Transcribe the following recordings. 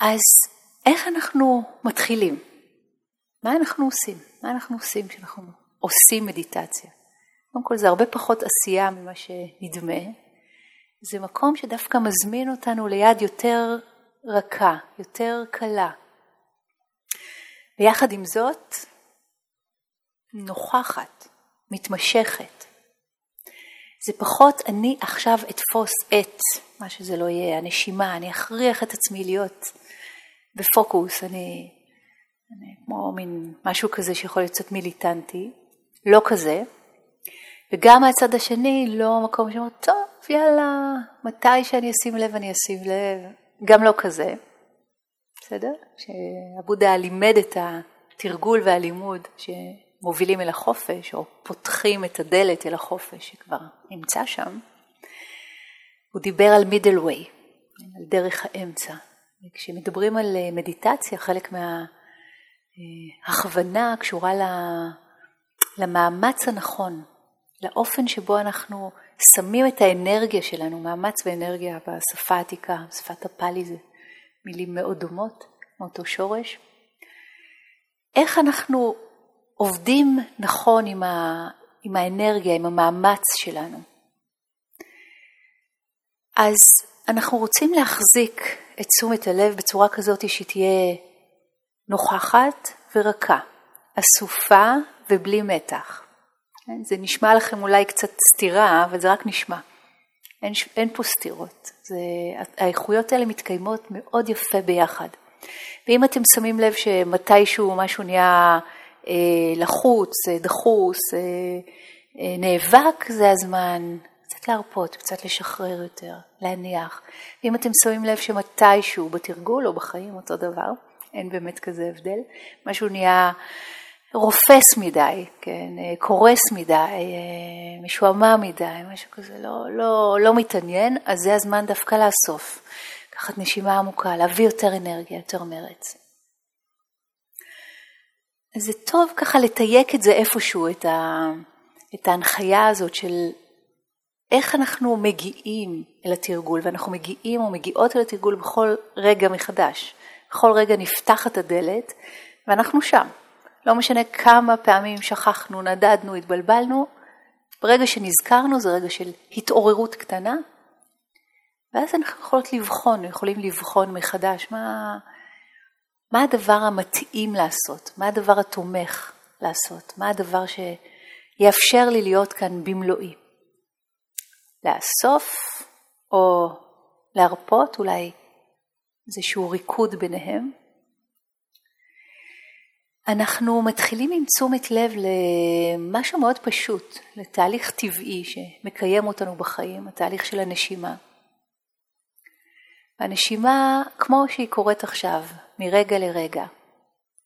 אז איך אנחנו מתחילים? מה אנחנו עושים? מה אנחנו עושים כשאנחנו עושים מדיטציה? קודם כל זה הרבה פחות עשייה ממה שנדמה. זה מקום שדווקא מזמין אותנו ליד יותר רכה, יותר קלה. ויחד עם זאת, נוכחת, מתמשכת. זה פחות אני עכשיו אתפוס את מה שזה לא יהיה, הנשימה, אני אכריח את עצמי להיות בפוקוס, אני, אני כמו מין משהו כזה שיכול להיות קצת מיליטנטי, לא כזה. וגם מהצד השני, לא מקום שאומר, טוב, יאללה, מתי שאני אשים לב אני אשים לב, גם לא כזה. בסדר? שעבודה לימד את התרגול והלימוד שמובילים אל החופש, או פותחים את הדלת אל החופש שכבר נמצא שם. הוא דיבר על מידל ווי, על דרך האמצע. וכשמדברים על אה, מדיטציה, חלק מההכוונה קשורה למאמץ הנכון, לאופן שבו אנחנו שמים את האנרגיה שלנו, מאמץ ואנרגיה בשפה העתיקה, שפת הפאלי זה מילים מאוד דומות, מאותו שורש. איך אנחנו עובדים נכון עם, ה, עם האנרגיה, עם המאמץ שלנו. אז אנחנו רוצים להחזיק את תשומת הלב בצורה כזאת שהיא תהיה נוכחת ורכה, אסופה ובלי מתח. כן? זה נשמע לכם אולי קצת סתירה, אבל זה רק נשמע. אין, אין פה סתירות. זה, האיכויות האלה מתקיימות מאוד יפה ביחד. ואם אתם שמים לב שמתישהו משהו נהיה אה, לחוץ, אה, דחוס, אה, אה, נאבק, זה הזמן קצת להרפות, קצת לשחרר יותר, להניח. ואם אתם שמים לב שמתישהו בתרגול או בחיים אותו דבר, אין באמת כזה הבדל, משהו נהיה רופס מדי, כן, קורס מדי, משועמם מדי, משהו כזה, לא, לא, לא מתעניין, אז זה הזמן דווקא לאסוף. לקחת נשימה עמוקה, להביא יותר אנרגיה, יותר מרץ. אז זה טוב ככה לתייק את זה איפשהו, את, ה, את ההנחיה הזאת של איך אנחנו מגיעים אל התרגול, ואנחנו מגיעים או מגיעות אל התרגול בכל רגע מחדש. בכל רגע נפתחת הדלת ואנחנו שם. לא משנה כמה פעמים שכחנו, נדדנו, התבלבלנו, ברגע שנזכרנו זה רגע של התעוררות קטנה, ואז אנחנו יכולות לבחון, יכולים לבחון מחדש מה, מה הדבר המתאים לעשות, מה הדבר התומך לעשות, מה הדבר שיאפשר לי להיות כאן במלואי. לאסוף או להרפות, אולי איזשהו ריקוד ביניהם. אנחנו מתחילים עם תשומת לב למשהו מאוד פשוט, לתהליך טבעי שמקיים אותנו בחיים, התהליך של הנשימה. הנשימה, כמו שהיא קורית עכשיו, מרגע לרגע,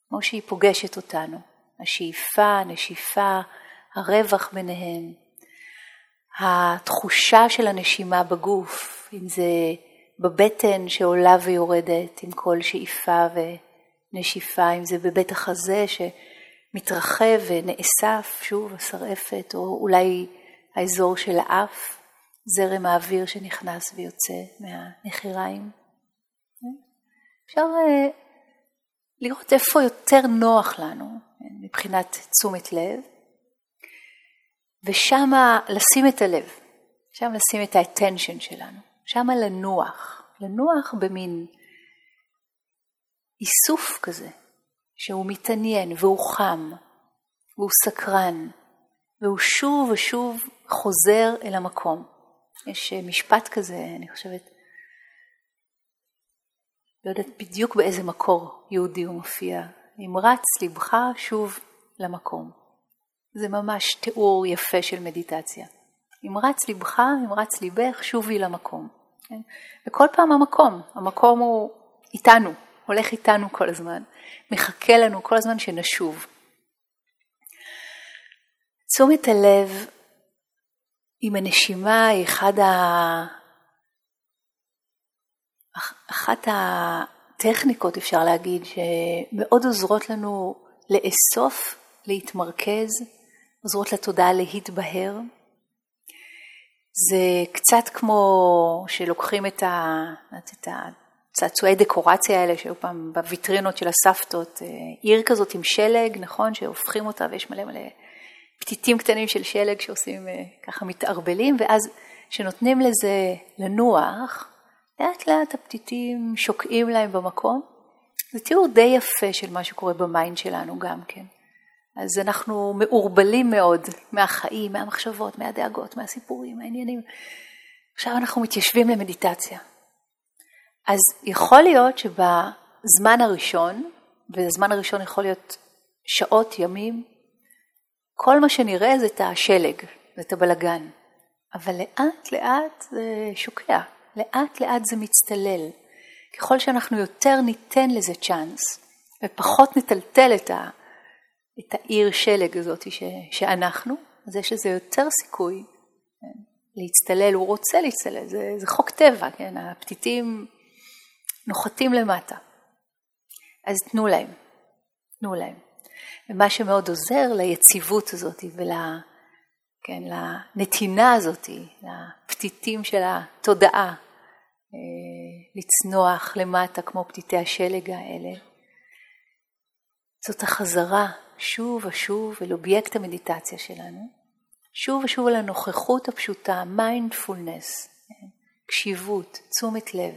כמו שהיא פוגשת אותנו, השאיפה, הנשיפה, הרווח ביניהן, התחושה של הנשימה בגוף, אם זה בבטן שעולה ויורדת עם כל שאיפה ונשיפה, אם זה בבית החזה שמתרחב ונאסף, שוב, השרעפת, או אולי האזור של האף, זרם האוויר שנכנס ויוצא מהנחיריים. אפשר אה, לראות איפה יותר נוח לנו מבחינת תשומת לב, ושמה לשים את הלב, שם לשים את האטנשן שלנו, שמה לנוח, לנוח במין איסוף כזה, שהוא מתעניין והוא חם, והוא סקרן, והוא שוב ושוב חוזר אל המקום. יש אה, משפט כזה, אני חושבת, לא יודעת בדיוק באיזה מקור יהודי הוא מופיע, נמרץ לבך שוב למקום. זה ממש תיאור יפה של מדיטציה. נמרץ לבך, נמרץ ליבך, שובי למקום. כן? וכל פעם המקום, המקום הוא איתנו, הולך איתנו כל הזמן, מחכה לנו כל הזמן שנשוב. תשומת הלב עם הנשימה היא אחד ה... אחת הטכניקות, אפשר להגיד, שמאוד עוזרות לנו לאסוף, להתמרכז, עוזרות לתודעה להתבהר. זה קצת כמו שלוקחים את, ה, את הצעצועי דקורציה האלה שהיו פעם בוויטרינות של הסבתות, אה, עיר כזאת עם שלג, נכון, שהופכים אותה ויש מלא מלא פתיתים קטנים של שלג שעושים אה, ככה מתערבלים, ואז כשנותנים לזה לנוח, לאט לאט הפתיתים שוקעים להם במקום. זה תיאור די יפה של מה שקורה ב mind שלנו גם כן. אז אנחנו מעורבלים מאוד מהחיים, מהמחשבות, מהדאגות, מהסיפורים, מהעניינים. עכשיו אנחנו מתיישבים למדיטציה. אז יכול להיות שבזמן הראשון, והזמן הראשון יכול להיות שעות, ימים, כל מה שנראה זה את השלג, זה את הבלגן. אבל לאט לאט זה שוקע, לאט לאט זה מצטלל. ככל שאנחנו יותר ניתן לזה צ'אנס, ופחות נטלטל את, ה, את העיר שלג הזאת ש, שאנחנו, אז יש לזה יותר סיכוי כן, להצטלל, הוא רוצה להצטלל, זה, זה חוק טבע, כן? הפתיתים נוחתים למטה. אז תנו להם, תנו להם. ומה שמאוד עוזר ליציבות הזאת ול... כן, לנתינה הזאת, לפתיתים של התודעה, אה, לצנוח למטה כמו פתיתי השלג האלה. זאת החזרה שוב ושוב אל אובייקט המדיטציה שלנו, שוב ושוב אל הנוכחות הפשוטה, מיינדפולנס, כן, קשיבות, תשומת לב.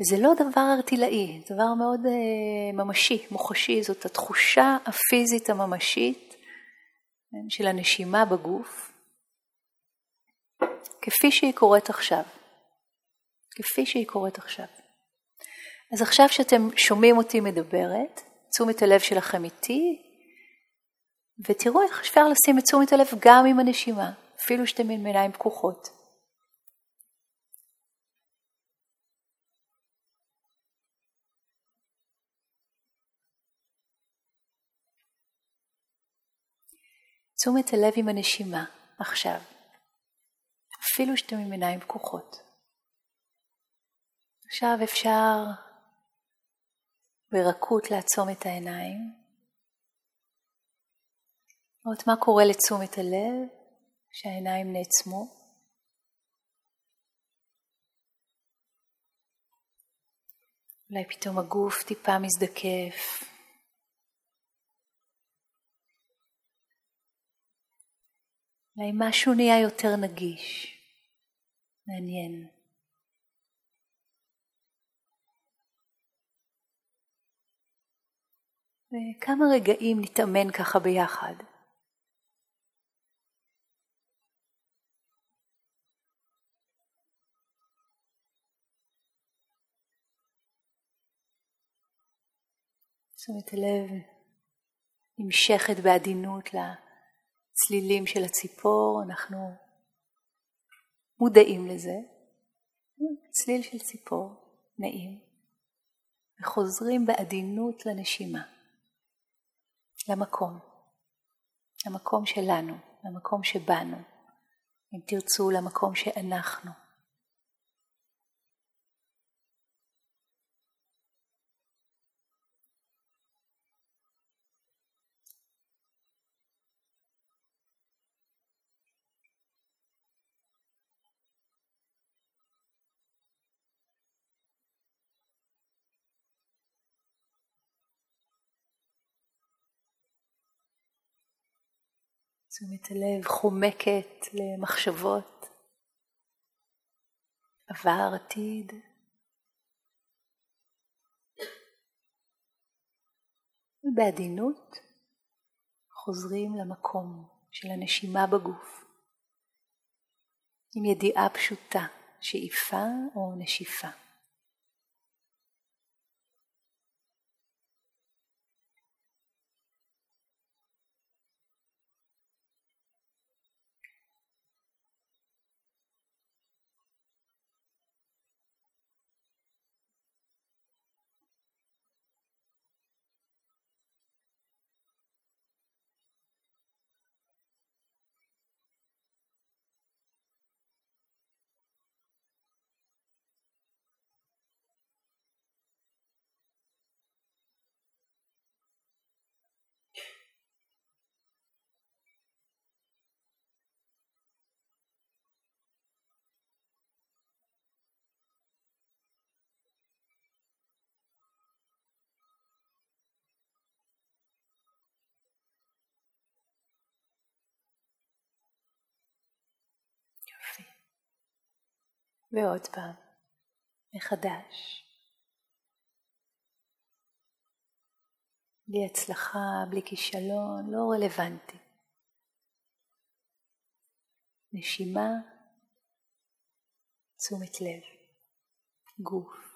וזה לא דבר ערטילאי, זה דבר מאוד אה, ממשי, מוחשי, זאת התחושה הפיזית הממשית כן, של הנשימה בגוף, כפי שהיא קורית עכשיו. כפי שהיא קורית עכשיו. אז עכשיו שאתם שומעים אותי מדברת, תשומת הלב שלכם איתי, ותראו איך אפשר לשים את תשומת הלב גם עם הנשימה, אפילו שאתם עם עיניים פקוחות. תשומת הלב עם הנשימה, עכשיו. אפילו שאתם עם עיניים פקוחות. עכשיו אפשר ברכות לעצום את העיניים, לראות מה קורה לתשומת הלב כשהעיניים נעצמו. אולי פתאום הגוף טיפה מזדקף, אולי משהו נהיה יותר נגיש, מעניין. וכמה רגעים נתאמן ככה ביחד. תשומת הלב נמשכת בעדינות צלילים של הציפור, אנחנו מודעים לזה. צליל של ציפור, נעים, וחוזרים בעדינות לנשימה, למקום, למקום שלנו, למקום שבאנו, אם תרצו, למקום שאנחנו. תשומת הלב חומקת למחשבות, עבר, עתיד. ובעדינות חוזרים למקום של הנשימה בגוף, עם ידיעה פשוטה, שאיפה או נשיפה. ועוד פעם, מחדש. בלי הצלחה, בלי כישלון, לא רלוונטי. נשימה, תשומת לב, גוף.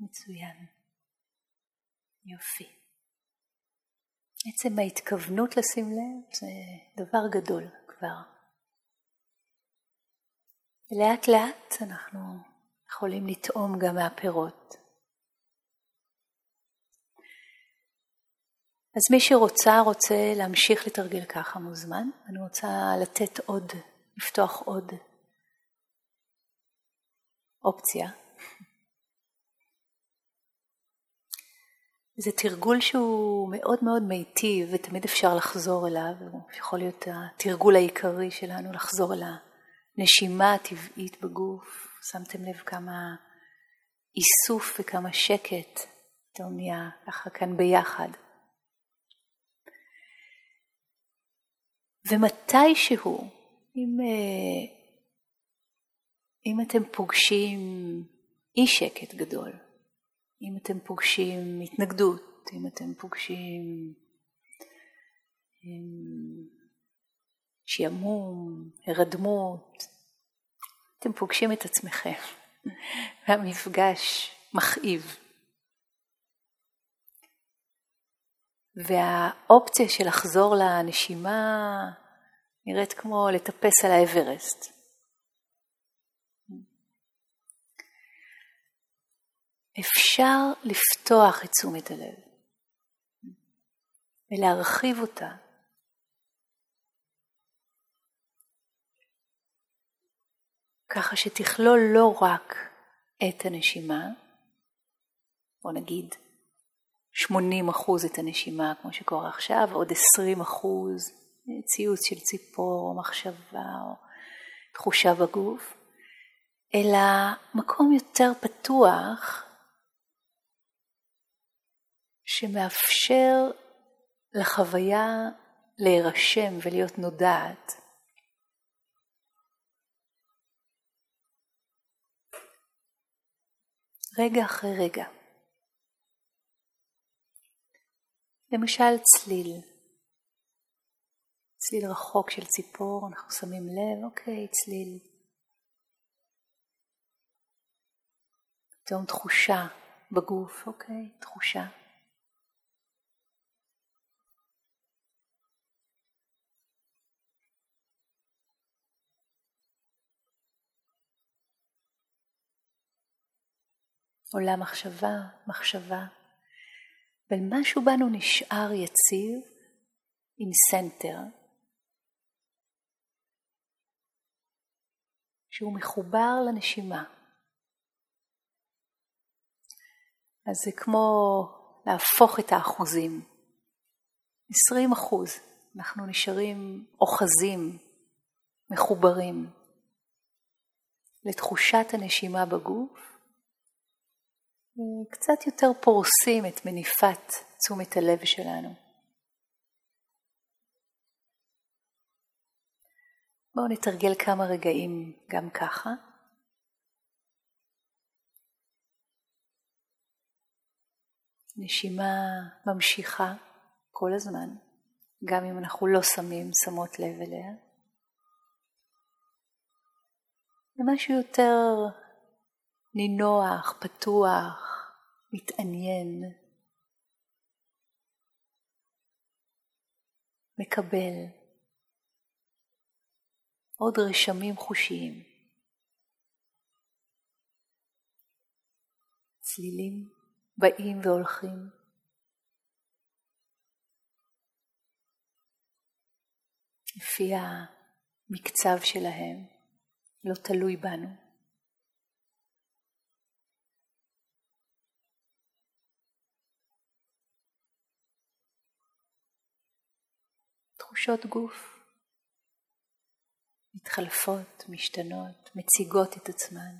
מצוין. יופי. עצם ההתכוונות לשים לב זה דבר גדול כבר. לאט לאט אנחנו יכולים לטעום גם מהפירות. אז מי שרוצה, רוצה להמשיך לתרגל ככה מוזמן. אני רוצה לתת עוד, לפתוח עוד אופציה. זה תרגול שהוא מאוד מאוד מיטיב ותמיד אפשר לחזור אליו, הוא יכול להיות התרגול העיקרי שלנו, לחזור אל הנשימה הטבעית בגוף. שמתם לב כמה איסוף וכמה שקט פתאום נהיה ככה כאן ביחד. ומתישהו, אם, אה, אם אתם פוגשים אי שקט גדול, אם אתם פוגשים התנגדות, אם אתם פוגשים שעמום, הרדמות, אתם פוגשים את עצמכם, והמפגש מכאיב. והאופציה של לחזור לנשימה נראית כמו לטפס על האברסט. אפשר לפתוח את תשומת הלב ולהרחיב אותה. ככה שתכלול לא רק את הנשימה, בוא נגיד 80 אחוז את הנשימה כמו שקורה עכשיו, עוד 20 אחוז ציוץ של ציפור או מחשבה או תחושה בגוף, אלא מקום יותר פתוח שמאפשר לחוויה להירשם ולהיות נודעת. רגע אחרי רגע. למשל צליל, צליל רחוק של ציפור, אנחנו שמים לב, אוקיי, צליל. פתאום תחושה בגוף, אוקיי? תחושה. עולה מחשבה, מחשבה, ומשהו בנו נשאר יציב עם center, שהוא מחובר לנשימה. אז זה כמו להפוך את האחוזים. 20 אחוז, אנחנו נשארים אוחזים, מחוברים לתחושת הנשימה בגוף, קצת יותר פורסים את מניפת תשומת הלב שלנו. בואו נתרגל כמה רגעים גם ככה. נשימה ממשיכה כל הזמן, גם אם אנחנו לא שמים, שמות לב אליה. ומשהו יותר נינוח, פתוח, מתעניין, מקבל עוד רשמים חושיים. צלילים באים והולכים. לפי המקצב שלהם, לא תלוי בנו. תחושות גוף מתחלפות, משתנות, מציגות את עצמן.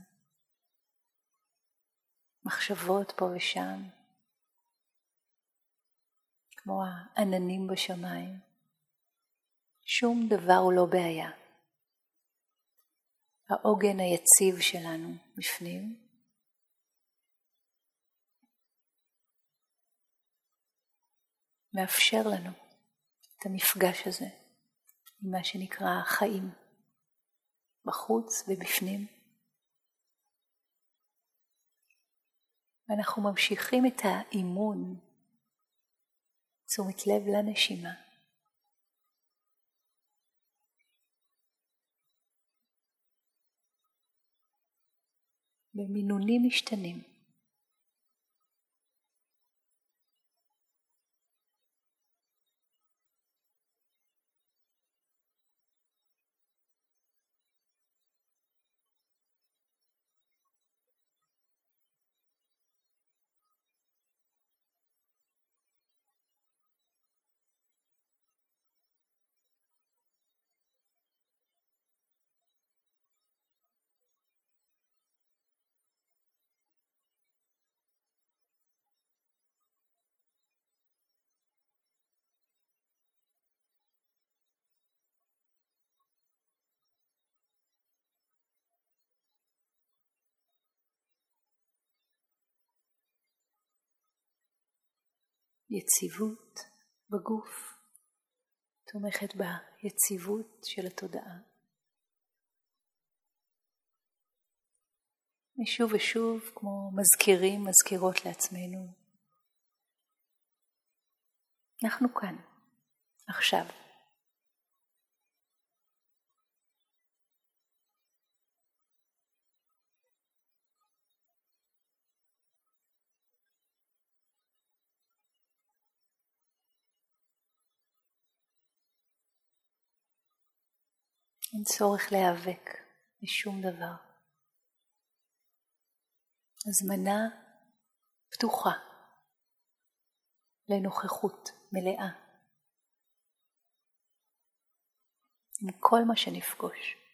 מחשבות פה ושם, כמו העננים בשמיים. שום דבר הוא לא בעיה. העוגן היציב שלנו בפנים. מאפשר לנו המפגש הזה עם מה שנקרא חיים, בחוץ ובפנים. ואנחנו ממשיכים את האימון, תשומת לב לנשימה. במינונים משתנים. יציבות בגוף תומכת ביציבות של התודעה. ושוב ושוב, כמו מזכירים, מזכירות לעצמנו, אנחנו כאן, עכשיו. אין צורך להיאבק בשום דבר. הזמנה פתוחה לנוכחות מלאה עם כל מה שנפגוש.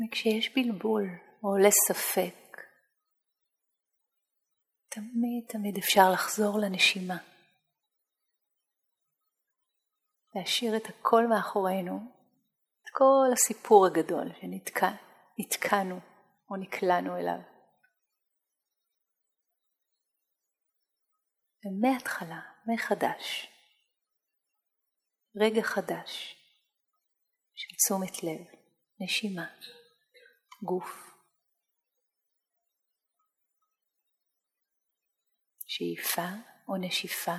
וכשיש בלבול או עולה ספק, תמיד תמיד אפשר לחזור לנשימה. להשאיר את הכל מאחורינו, את כל הסיפור הגדול שנתקענו או נקלענו אליו. ומההתחלה, מחדש, רגע חדש של תשומת לב, נשימה, גוף, שאיפה או נשיפה,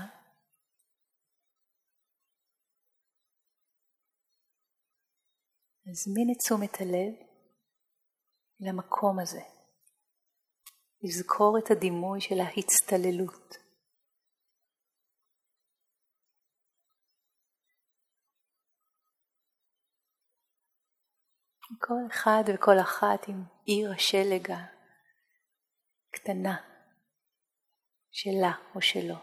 נזמין את תשומת הלב למקום הזה, לזכור את הדימוי של ההצטללות. כל אחד וכל אחת עם עיר השלג הקטנה שלה או שלו.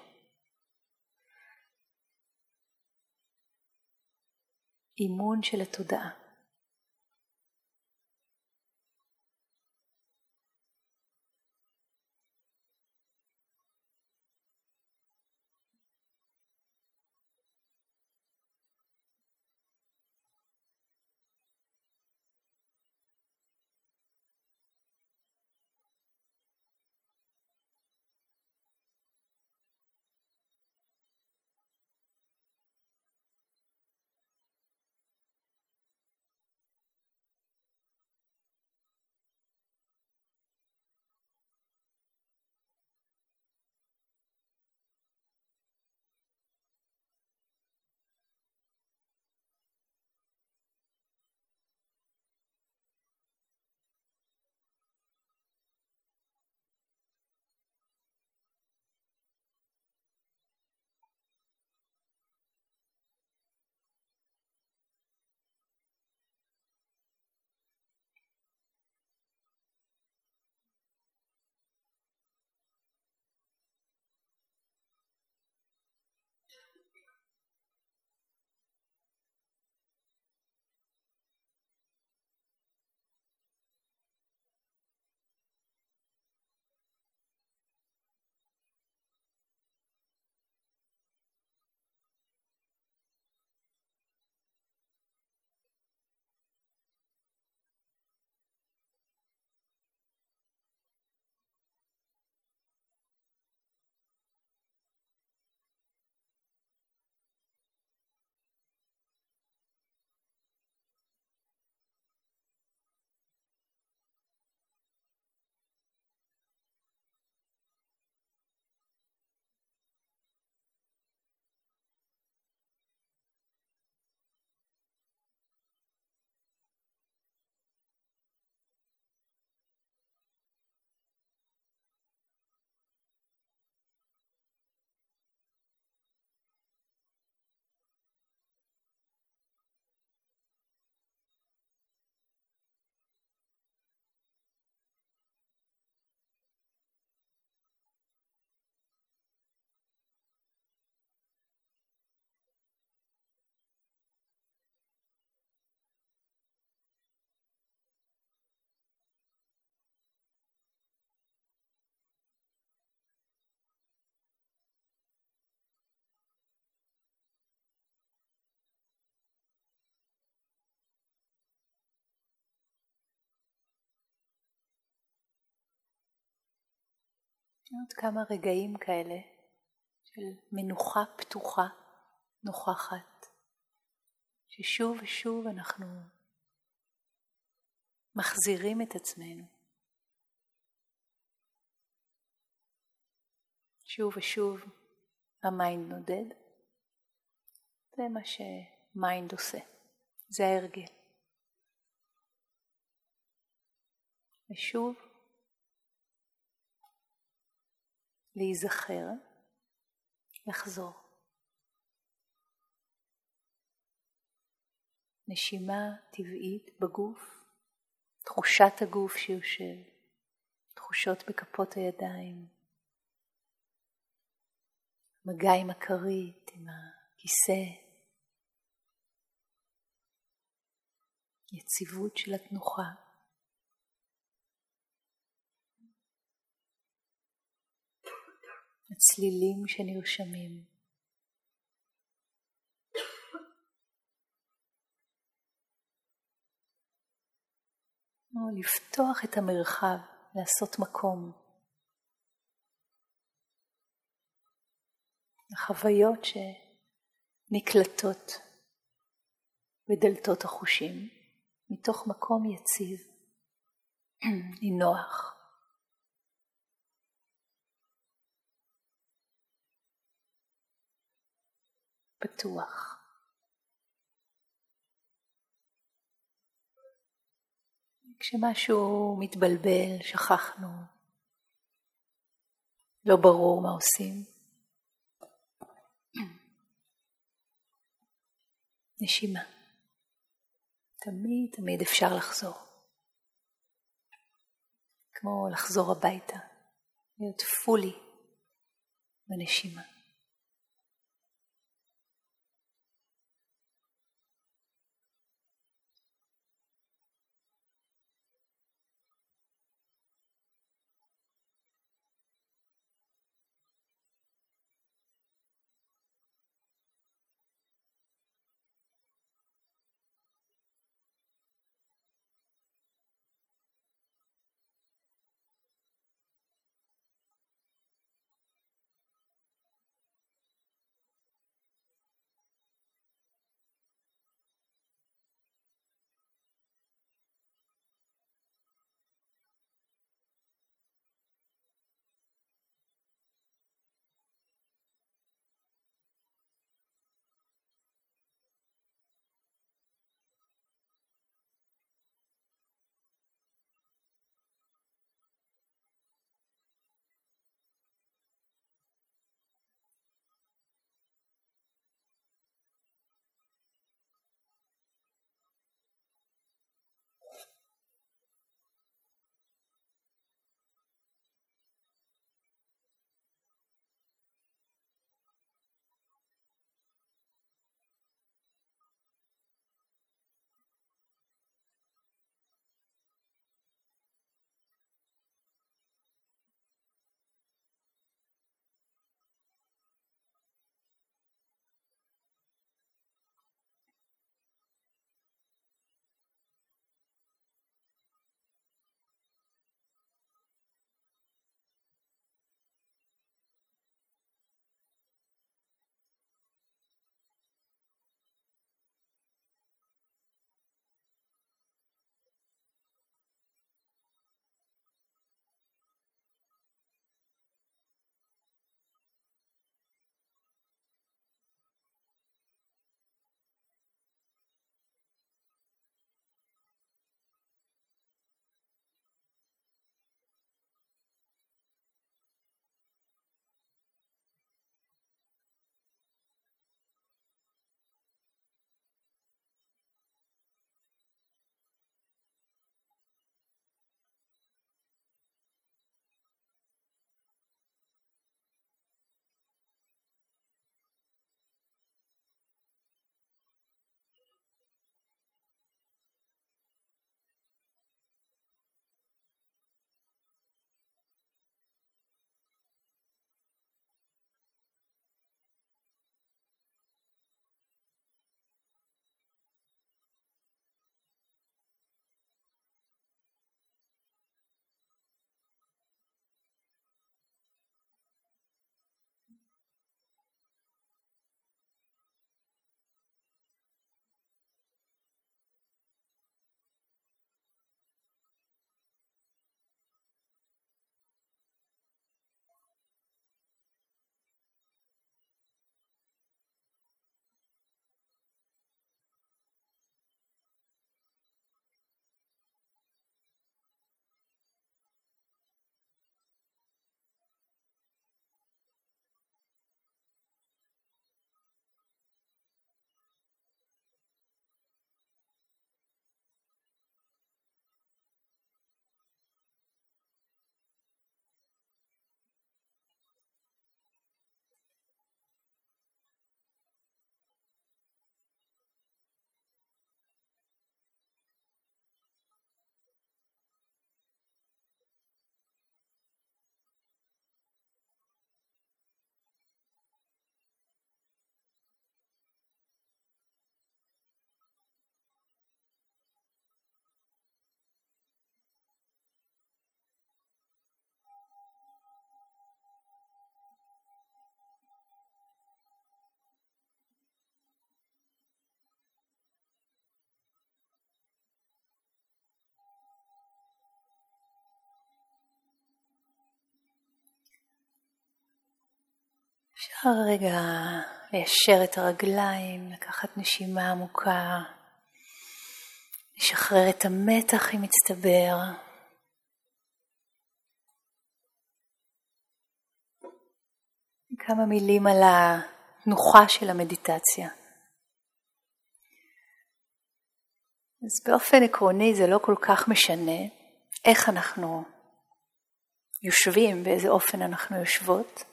אימון של התודעה. עוד כמה רגעים כאלה של מנוחה פתוחה, נוכחת, ששוב ושוב אנחנו מחזירים את עצמנו. שוב ושוב ה mind נודד. זה מה ש mind עושה, זה ההרגל. ושוב להיזכר, לחזור. נשימה טבעית בגוף, תחושת הגוף שיושב, תחושות בכפות הידיים, מגע עם הכרית, עם הכיסא, יציבות של התנוחה. הצלילים שנרשמים. או לפתוח את המרחב, לעשות מקום לחוויות שנקלטות בדלתות החושים מתוך מקום יציב, נינוח. פתוח. כשמשהו מתבלבל, שכחנו, לא ברור מה עושים. נשימה. תמיד תמיד אפשר לחזור. כמו לחזור הביתה, להיות פולי בנשימה. אפשר רגע ליישר את הרגליים, לקחת נשימה עמוקה, לשחרר את המתח אם מצטבר. כמה מילים על התנוחה של המדיטציה. אז באופן עקרוני זה לא כל כך משנה איך אנחנו יושבים, באיזה אופן אנחנו יושבות,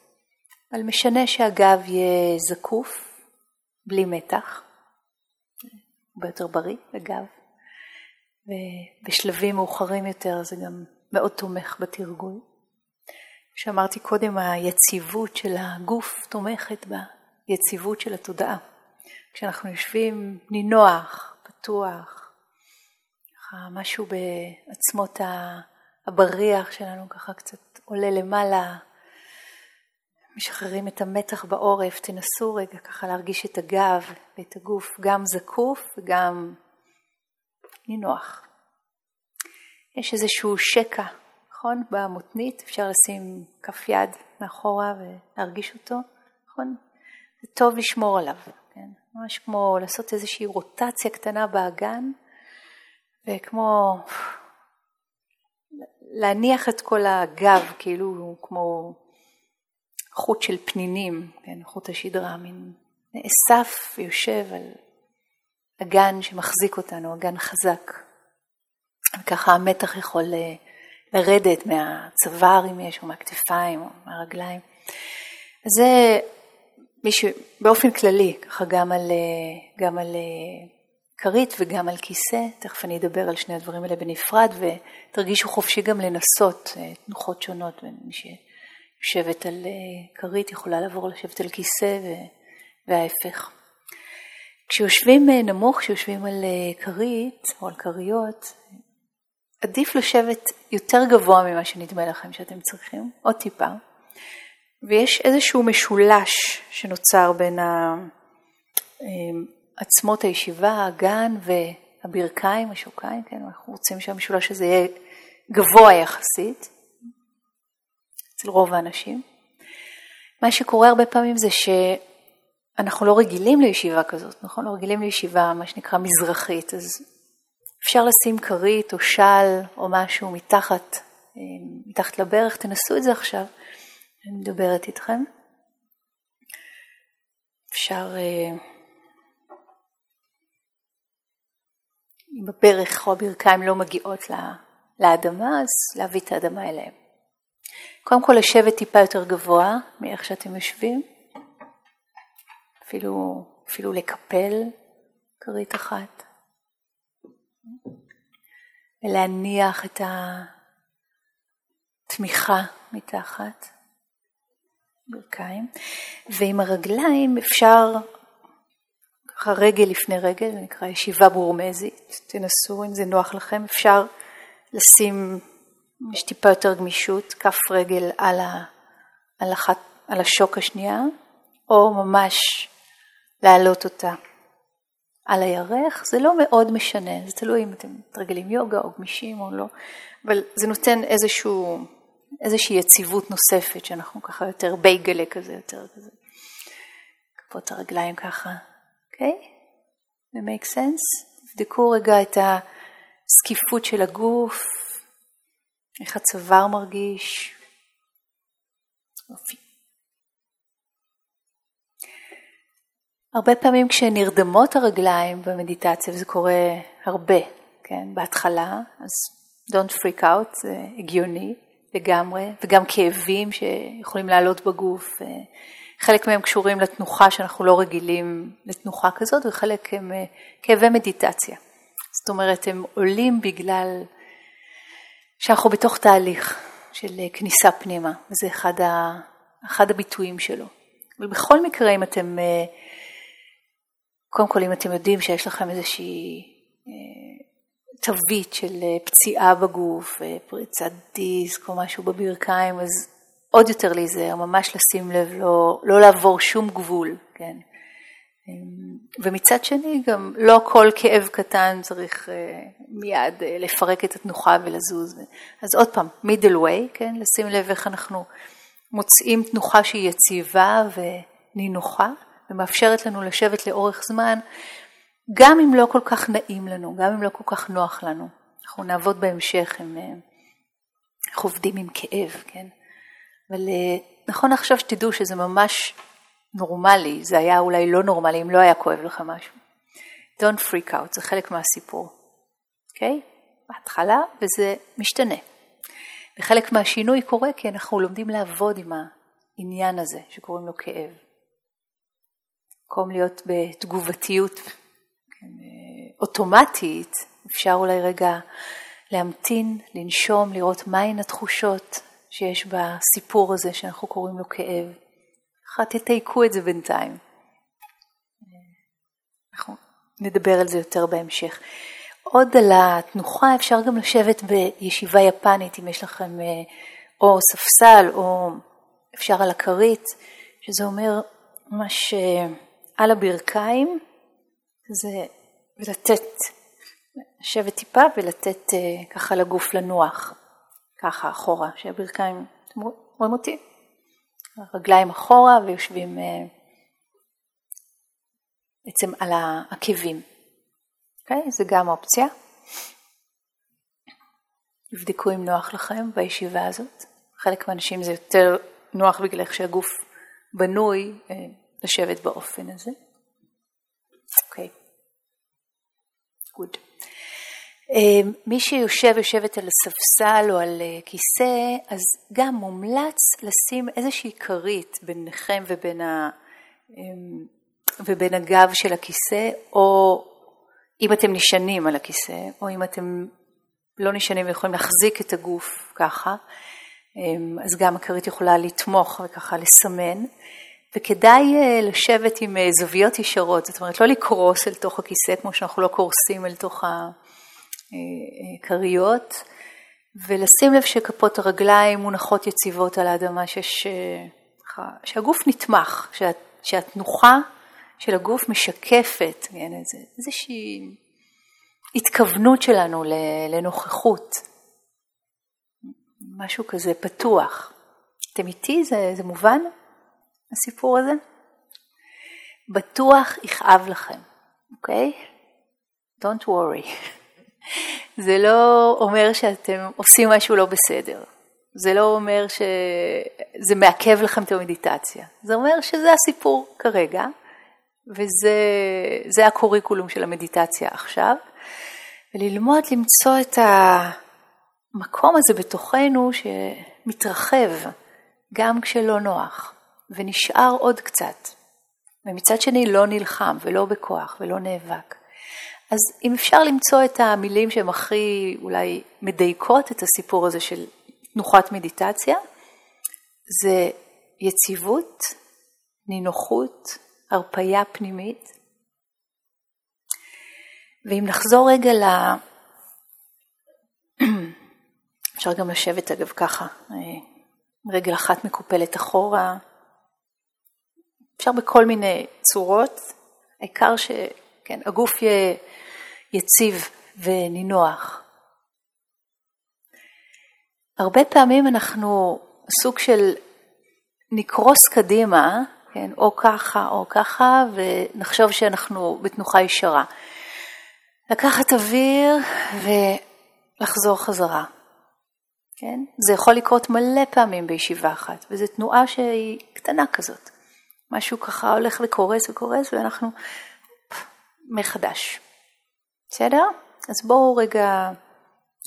אבל משנה שהגב יהיה זקוף, בלי מתח, הרבה יותר בריא לגב, ובשלבים מאוחרים יותר זה גם מאוד תומך בתרגול. שאמרתי קודם, היציבות של הגוף תומכת ביציבות של התודעה. כשאנחנו יושבים נינוח, פתוח, ככה משהו בעצמות הבריח שלנו ככה קצת עולה למעלה, משחררים את המתח בעורף, תנסו רגע ככה להרגיש את הגב ואת הגוף, גם זקוף וגם נינוח. יש איזשהו שקע נכון? במותנית אפשר לשים כף יד מאחורה ולהרגיש אותו, נכון? זה טוב לשמור עליו, כן? ממש כמו לעשות איזושהי רוטציה קטנה באגן, וכמו להניח את כל הגב, כאילו כמו חוט של פנינים, כן? חוט השדרה, מין נאסף ויושב על אגן שמחזיק אותנו, אגן חזק. וככה המתח יכול אה, לרדת מהצוואר אם יש, או מהכתפיים, או מהרגליים. זה מישהו, באופן כללי, ככה גם על, גם על כרית וגם על כיסא, תכף אני אדבר על שני הדברים האלה בנפרד, ותרגישו חופשי גם לנסות אה, תנוחות שונות, מי שיושבת על אה, כרית יכולה לעבור לשבת על כיסא וההפך. כשיושבים אה, נמוך, כשיושבים על כרית או על כריות, עדיף לשבת יותר גבוה ממה שנדמה לכם שאתם צריכים, עוד טיפה, ויש איזשהו משולש שנוצר בין עצמות הישיבה, הגן והברכיים, השוקיים, כן, אנחנו רוצים שהמשולש הזה יהיה גבוה יחסית, אצל רוב האנשים. מה שקורה הרבה פעמים זה שאנחנו לא רגילים לישיבה כזאת, נכון? לא רגילים לישיבה, מה שנקרא מזרחית, אז אפשר לשים כרית או של או משהו מתחת, אה, מתחת לברך, תנסו את זה עכשיו, אני מדברת איתכם. אפשר, אה, אם הברך או הברכיים לא מגיעות לאדמה, אז להביא את האדמה אליהם. קודם כל לשבת טיפה יותר גבוה מאיך שאתם יושבים, אפילו, אפילו לקפל כרית אחת. ולהניח את התמיכה מתחת, ברכיים, ועם הרגליים אפשר ככה רגל לפני רגל, זה נקרא ישיבה בורמזית, תנסו אם זה נוח לכם, אפשר לשים, יש טיפה יותר גמישות, כף רגל על, ה, על, אחת, על השוק השנייה, או ממש להעלות אותה על הירך, זה לא מאוד משנה, זה תלוי אם אתם מתרגלים יוגה או גמישים או לא, אבל זה נותן איזשהו, איזושהי יציבות נוספת, שאנחנו ככה יותר בייגלה כזה, יותר כזה. כפות הרגליים ככה, אוקיי? Okay? זה make sense? תבדקו רגע את הזקיפות של הגוף, איך הצוואר מרגיש. יופי. הרבה פעמים כשנרדמות הרגליים במדיטציה, וזה קורה הרבה, כן, בהתחלה, אז don't freak out, זה הגיוני לגמרי, וגם כאבים שיכולים לעלות בגוף, אה, חלק מהם קשורים לתנוחה שאנחנו לא רגילים לתנוחה כזאת, וחלק הם אה, כאבי מדיטציה. זאת אומרת, הם עולים בגלל שאנחנו בתוך תהליך של אה, כניסה פנימה, וזה אחד, ה, אחד הביטויים שלו. אבל בכל מקרה, אם אתם קודם כל, אם אתם יודעים שיש לכם איזושהי אה, תווית של אה, פציעה בגוף, אה, פריצת דיסק או משהו בברכיים, אז עוד יותר להיזהר, ממש לשים לב, לא, לא לעבור שום גבול, כן. ומצד שני, גם לא כל כאב קטן צריך מיד לפרק את התנוחה ולזוז. אז עוד פעם, middle way, כן, לשים לב איך אנחנו מוצאים תנוחה שהיא יציבה נינוחה ומאפשרת לנו לשבת לאורך זמן, גם אם לא כל כך נעים לנו, גם אם לא כל כך נוח לנו. אנחנו נעבוד בהמשך עם איך עובדים עם כאב, כן? אבל נכון עכשיו שתדעו שזה ממש נורמלי, זה היה אולי לא נורמלי אם לא היה כואב לך משהו. Don't freak out, זה חלק מהסיפור, אוקיי? Okay? בהתחלה, וזה משתנה. וחלק מהשינוי קורה כי אנחנו לומדים לעבוד עם העניין הזה שקוראים לו כאב. במקום להיות בתגובתיות כן, אוטומטית, אפשר אולי רגע להמתין, לנשום, לראות מהן התחושות שיש בסיפור הזה שאנחנו קוראים לו כאב. ככה תתייקו את זה בינתיים. אנחנו נדבר על זה יותר בהמשך. עוד על התנוחה אפשר גם לשבת בישיבה יפנית אם יש לכם אה, או ספסל או אפשר על הכרית, שזה אומר ממש אה, על הברכיים, זה ולתת, לשבת טיפה ולתת אה, ככה לגוף לנוח, ככה אחורה, שהברכיים, אתם רואים אותי? הרגליים אחורה ויושבים בעצם על העקבים. אוקיי? זה גם אופציה. תבדקו אם נוח לכם בישיבה הזאת. חלק מהאנשים זה יותר נוח בגלל איך שהגוף בנוי אה, לשבת באופן הזה. אוקיי. גוד. אה, מי שיושב, יושבת על הספסל או על אה, כיסא, אז גם מומלץ לשים איזושהי כרית ביניכם ובין, ה... ובין הגב של הכיסא, או אם אתם נשענים על הכיסא, או אם אתם לא נשענים ויכולים להחזיק את הגוף ככה, אמ, אז גם הכרית יכולה לתמוך וככה לסמן, וכדאי אה, לשבת עם אה, זוויות ישרות, זאת אומרת לא לקרוס אל תוך הכיסא כמו שאנחנו לא קורסים אל תוך הכריות, אה, ולשים לב שכפות הרגליים מונחות יציבות על האדמה, שיש, שהגוף נתמך, שהתנוחה של הגוף משקפת כן, איזה, איזושהי התכוונות שלנו לנוכחות, משהו כזה פתוח. אתם איתי? זה, זה מובן, הסיפור הזה? בטוח יכאב לכם, אוקיי? Don't worry. זה לא אומר שאתם עושים משהו לא בסדר. זה לא אומר שזה מעכב לכם את המדיטציה. זה אומר שזה הסיפור כרגע, וזה הקוריקולום של המדיטציה עכשיו, וללמוד למצוא את המקום הזה בתוכנו שמתרחב גם כשלא נוח, ונשאר עוד קצת, ומצד שני לא נלחם ולא בכוח ולא נאבק. אז אם אפשר למצוא את המילים שהן הכי אולי מדייקות את הסיפור הזה של תנוחת מדיטציה, זה יציבות, נינוחות, הרפייה פנימית. ואם נחזור רגע ל... אפשר גם לשבת אגב ככה, רגל אחת מקופלת אחורה, אפשר בכל מיני צורות, העיקר שהגוף כן, יהיה יציב ונינוח. הרבה פעמים אנחנו סוג של נקרוס קדימה כן, או ככה או ככה, ונחשוב שאנחנו בתנוחה ישרה. לקחת אוויר ולחזור חזרה. כן? זה יכול לקרות מלא פעמים בישיבה אחת, וזו תנועה שהיא קטנה כזאת. משהו ככה הולך וקורס וקורס, ואנחנו מחדש. בסדר? אז בואו רגע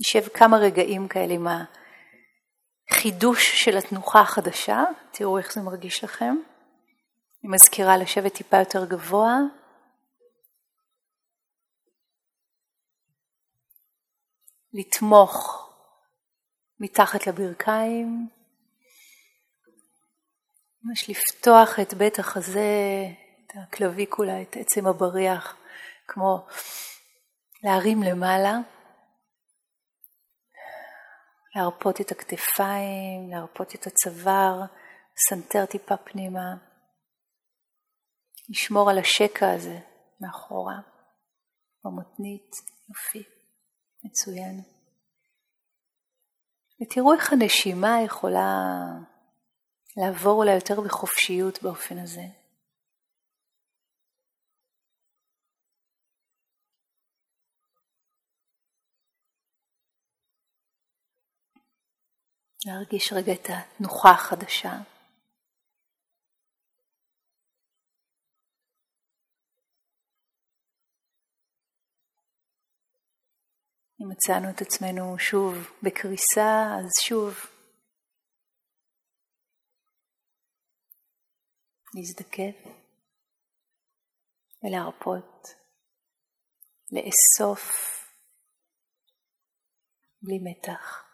נשב כמה רגעים כאלה עם החידוש של התנוחה החדשה, תראו איך זה מרגיש לכם. אני מזכירה לשבת טיפה יותר גבוה. לתמוך מתחת לברכיים, ממש לפתוח את בית החזה, את הקלוויקולה, את עצם הבריח, כמו להרים למעלה, להרפות את הכתפיים, להרפות את הצוואר, סנטר טיפה פנימה. לשמור על השקע הזה מאחורה, במותנית, יופי, מצוין. ותראו איך הנשימה יכולה לעבור אולי יותר בחופשיות באופן הזה. להרגיש רגע את התנוחה החדשה. אם מצאנו את עצמנו שוב בקריסה, אז שוב להזדקף ולהרפות, לאסוף בלי מתח.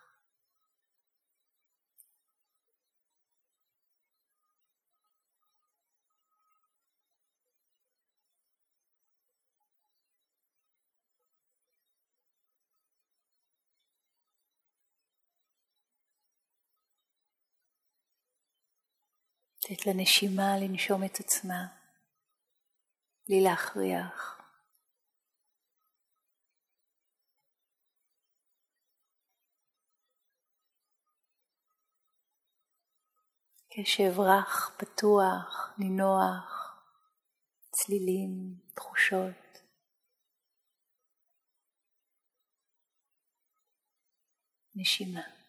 לתת לנשימה לנשום את עצמה, בלי להכריח. קשב רך, פתוח, נינוח, צלילים, תחושות. נשימה.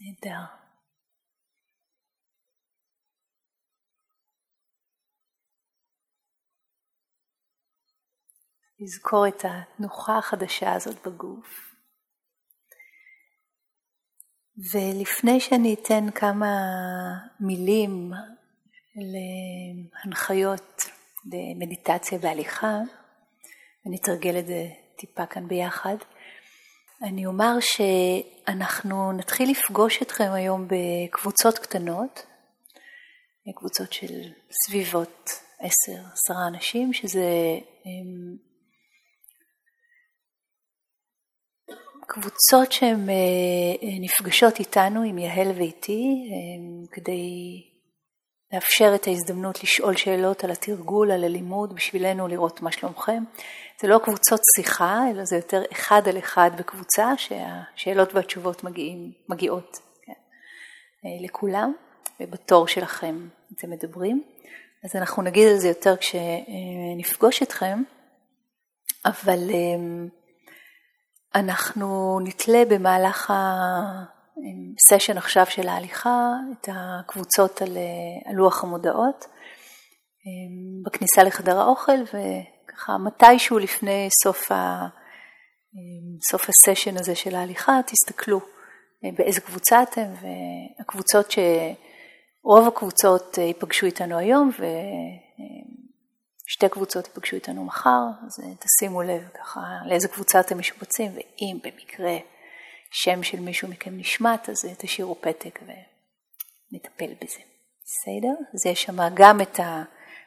נהדר. לזכור את התנוחה החדשה הזאת בגוף. ולפני שאני אתן כמה מילים להנחיות למדיטציה בהליכה, ונתרגל את זה טיפה כאן ביחד, אני אומר שאנחנו נתחיל לפגוש אתכם היום בקבוצות קטנות, קבוצות של סביבות עשר, עשרה אנשים, שזה הם, קבוצות שהן אה, נפגשות איתנו, עם יהל ואיתי, כדי לאפשר את ההזדמנות לשאול שאלות על התרגול, על הלימוד, בשבילנו לראות מה שלומכם. זה לא קבוצות שיחה, אלא זה יותר אחד על אחד בקבוצה, שהשאלות והתשובות מגיעים, מגיעות כן, אה, לכולם, ובתור שלכם אתם מדברים. אז אנחנו נגיד על זה יותר כשנפגוש אתכם, אבל אה, אנחנו נתלה במהלך הסשן עכשיו של ההליכה את הקבוצות על, על לוח המודעות אה, בכניסה לחדר האוכל, ככה מתישהו לפני סוף, ה, סוף הסשן הזה של ההליכה, תסתכלו אה, באיזה קבוצה אתם, והקבוצות ש... רוב הקבוצות אה, ייפגשו איתנו היום, ושתי קבוצות ייפגשו איתנו מחר, אז אה, תשימו לב ככה לאיזה קבוצה אתם משובצים, ואם במקרה שם של מישהו מכם נשמט, אז תשאירו פתק ונטפל בזה. בסדר? אז יש שם גם את ה...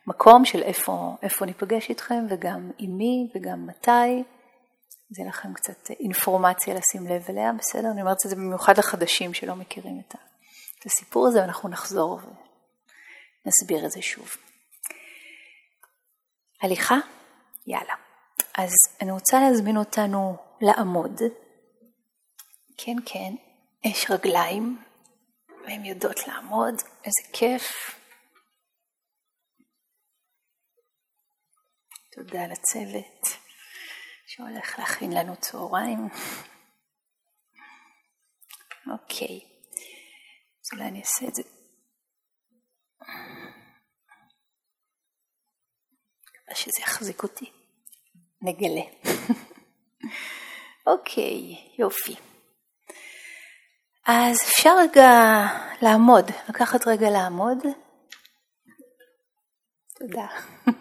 מקום של איפה, איפה ניפגש איתכם וגם עם מי וגם מתי. זה לכם קצת אינפורמציה לשים לב אליה, בסדר? אני אומרת את זה במיוחד לחדשים שלא מכירים את הסיפור הזה, ואנחנו נחזור נסביר את זה שוב. הליכה? יאללה. אז אני רוצה להזמין אותנו לעמוד. כן, כן, יש רגליים, והן יודעות לעמוד, איזה כיף. תודה לצוות שהולך להכין לנו צהריים. אוקיי, אז אולי אני אעשה את זה. מקווה שזה יחזיק אותי. נגלה. אוקיי, יופי. אז אפשר רגע לעמוד, לקחת רגע לעמוד. תודה.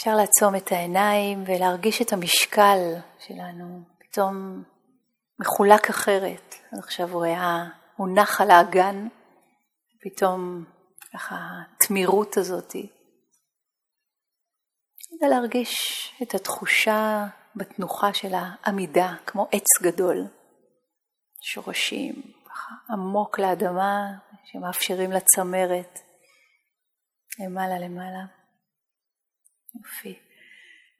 אפשר לעצום את העיניים ולהרגיש את המשקל שלנו פתאום מחולק אחרת. עכשיו הוא היה, הוא נח על האגן, פתאום ככה התמירות הזאתי. ולהרגיש את התחושה בתנוחה של העמידה, כמו עץ גדול. שורשים, ככה עמוק לאדמה, שמאפשרים לצמרת למעלה למעלה. יופי.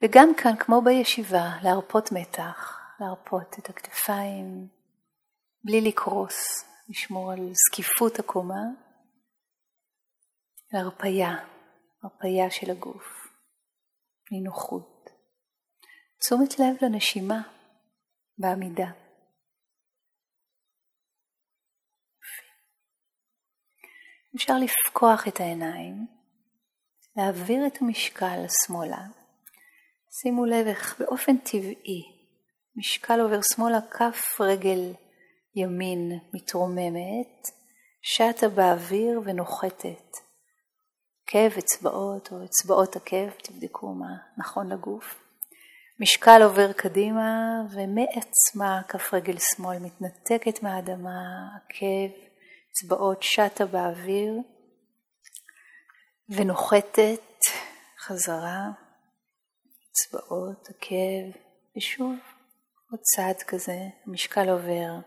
וגם כאן, כמו בישיבה, להרפות מתח, להרפות את הכתפיים, בלי לקרוס, לשמור על זקיפות הקומה, להרפייה, הרפייה של הגוף, נינוחות. תשומת לב לנשימה בעמידה. אפשר לפקוח את העיניים, להעביר את המשקל שמאלה. שימו לב איך באופן טבעי משקל עובר שמאלה, כף רגל ימין מתרוממת, שטה באוויר ונוחתת. עקב אצבעות או אצבעות עקב, תבדקו מה נכון לגוף. משקל עובר קדימה ומעצמה כף רגל שמאל מתנתקת מהאדמה, עקב, אצבעות שטה באוויר ונוחתת חזרה, אצבעות, עקב, ושוב עוד צעד כזה, המשקל עובר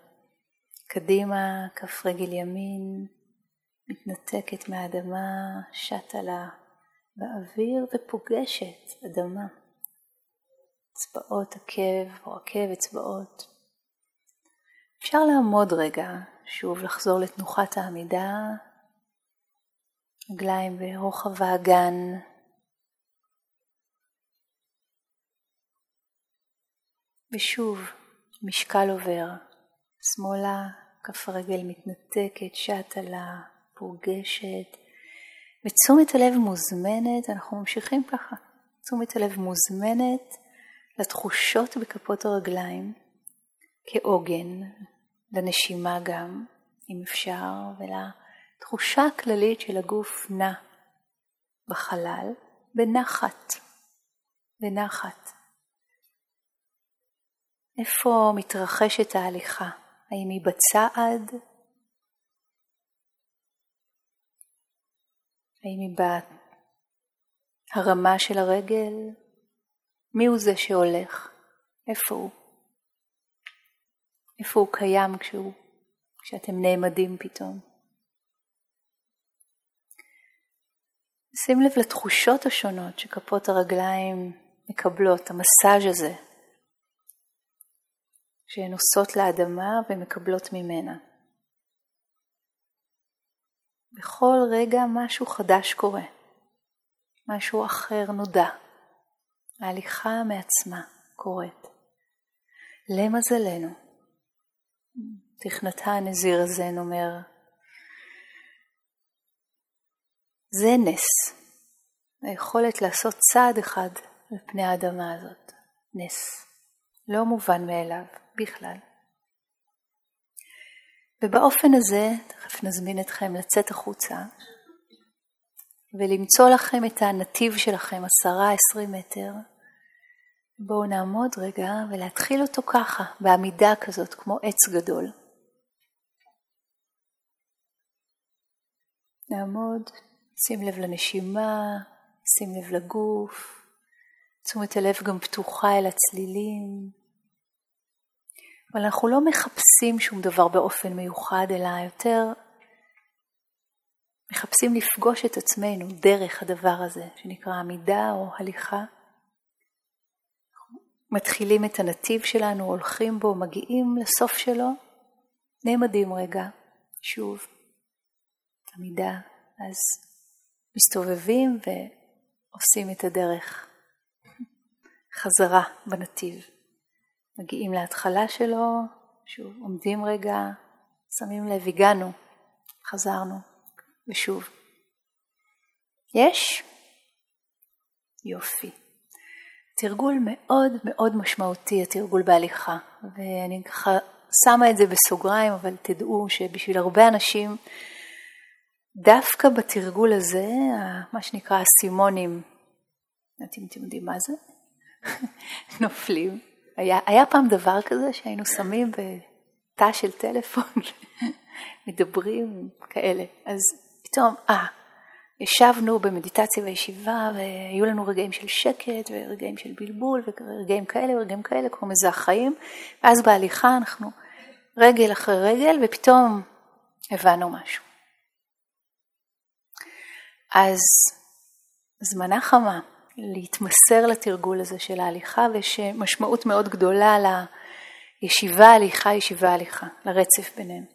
קדימה, כף רגל ימין, מתנתקת מהאדמה, שטה לה באוויר ופוגשת אדמה. אצבעות עקב או עקב אצבעות. אפשר לעמוד רגע, שוב לחזור לתנוחת העמידה, רגליים ברוחב האגן. ושוב, משקל עובר, שמאלה, כף הרגל מתנתקת, שטה לה, פורגשת, ותשומת הלב מוזמנת, אנחנו ממשיכים ככה, תשומת הלב מוזמנת לתחושות בכפות הרגליים כעוגן, לנשימה גם, אם אפשר, ולתחושה הכללית של הגוף נע בחלל בנחת, בנחת. איפה מתרחשת ההליכה? האם היא בצעד? האם היא בהרמה של הרגל? מי הוא זה שהולך? איפה הוא? איפה הוא קיים כשהוא, כשאתם נעמדים פתאום? שים לב לתחושות השונות שכפות הרגליים מקבלות, המסאז' הזה, שהן עושות לאדמה ומקבלות ממנה. בכל רגע משהו חדש קורה, משהו אחר נודע. ההליכה מעצמה קורית. למזלנו, תכנתה הנזיר הזן אומר, זה נס, היכולת לעשות צעד אחד על פני האדמה הזאת, נס, לא מובן מאליו בכלל. ובאופן הזה, תכף נזמין אתכם לצאת החוצה ולמצוא לכם את הנתיב שלכם, עשרה, עשרים מטר, בואו נעמוד רגע ולהתחיל אותו ככה, בעמידה כזאת, כמו עץ גדול. נעמוד, שים לב לנשימה, שים לב לגוף, תשומת הלב גם פתוחה אל הצלילים. אבל אנחנו לא מחפשים שום דבר באופן מיוחד, אלא יותר מחפשים לפגוש את עצמנו דרך הדבר הזה, שנקרא עמידה או הליכה. מתחילים את הנתיב שלנו, הולכים בו, מגיעים לסוף שלו, נעמדים רגע, שוב, עמידה, אז מסתובבים ועושים את הדרך חזרה בנתיב. מגיעים להתחלה שלו, שוב, עומדים רגע, שמים לב, הגענו, חזרנו, ושוב. יש? יופי. תרגול מאוד מאוד משמעותי, התרגול בהליכה, ואני ככה שמה את זה בסוגריים, אבל תדעו שבשביל הרבה אנשים, דווקא בתרגול הזה, מה שנקרא אם אתם יודעים מה זה, נופלים. היה, היה פעם דבר כזה שהיינו שמים בתא של טלפון, מדברים כאלה, אז פתאום, אה, ישבנו במדיטציה בישיבה והיו לנו רגעים של שקט ורגעים של בלבול ורגעים כאלה ורגעים כאלה, קוראים לזה החיים, ואז בהליכה אנחנו רגל אחרי רגל ופתאום הבנו משהו. אז זמנה חמה להתמסר לתרגול הזה של ההליכה ויש משמעות מאוד גדולה לישיבה הליכה, ישיבה הליכה, לרצף ביניהם.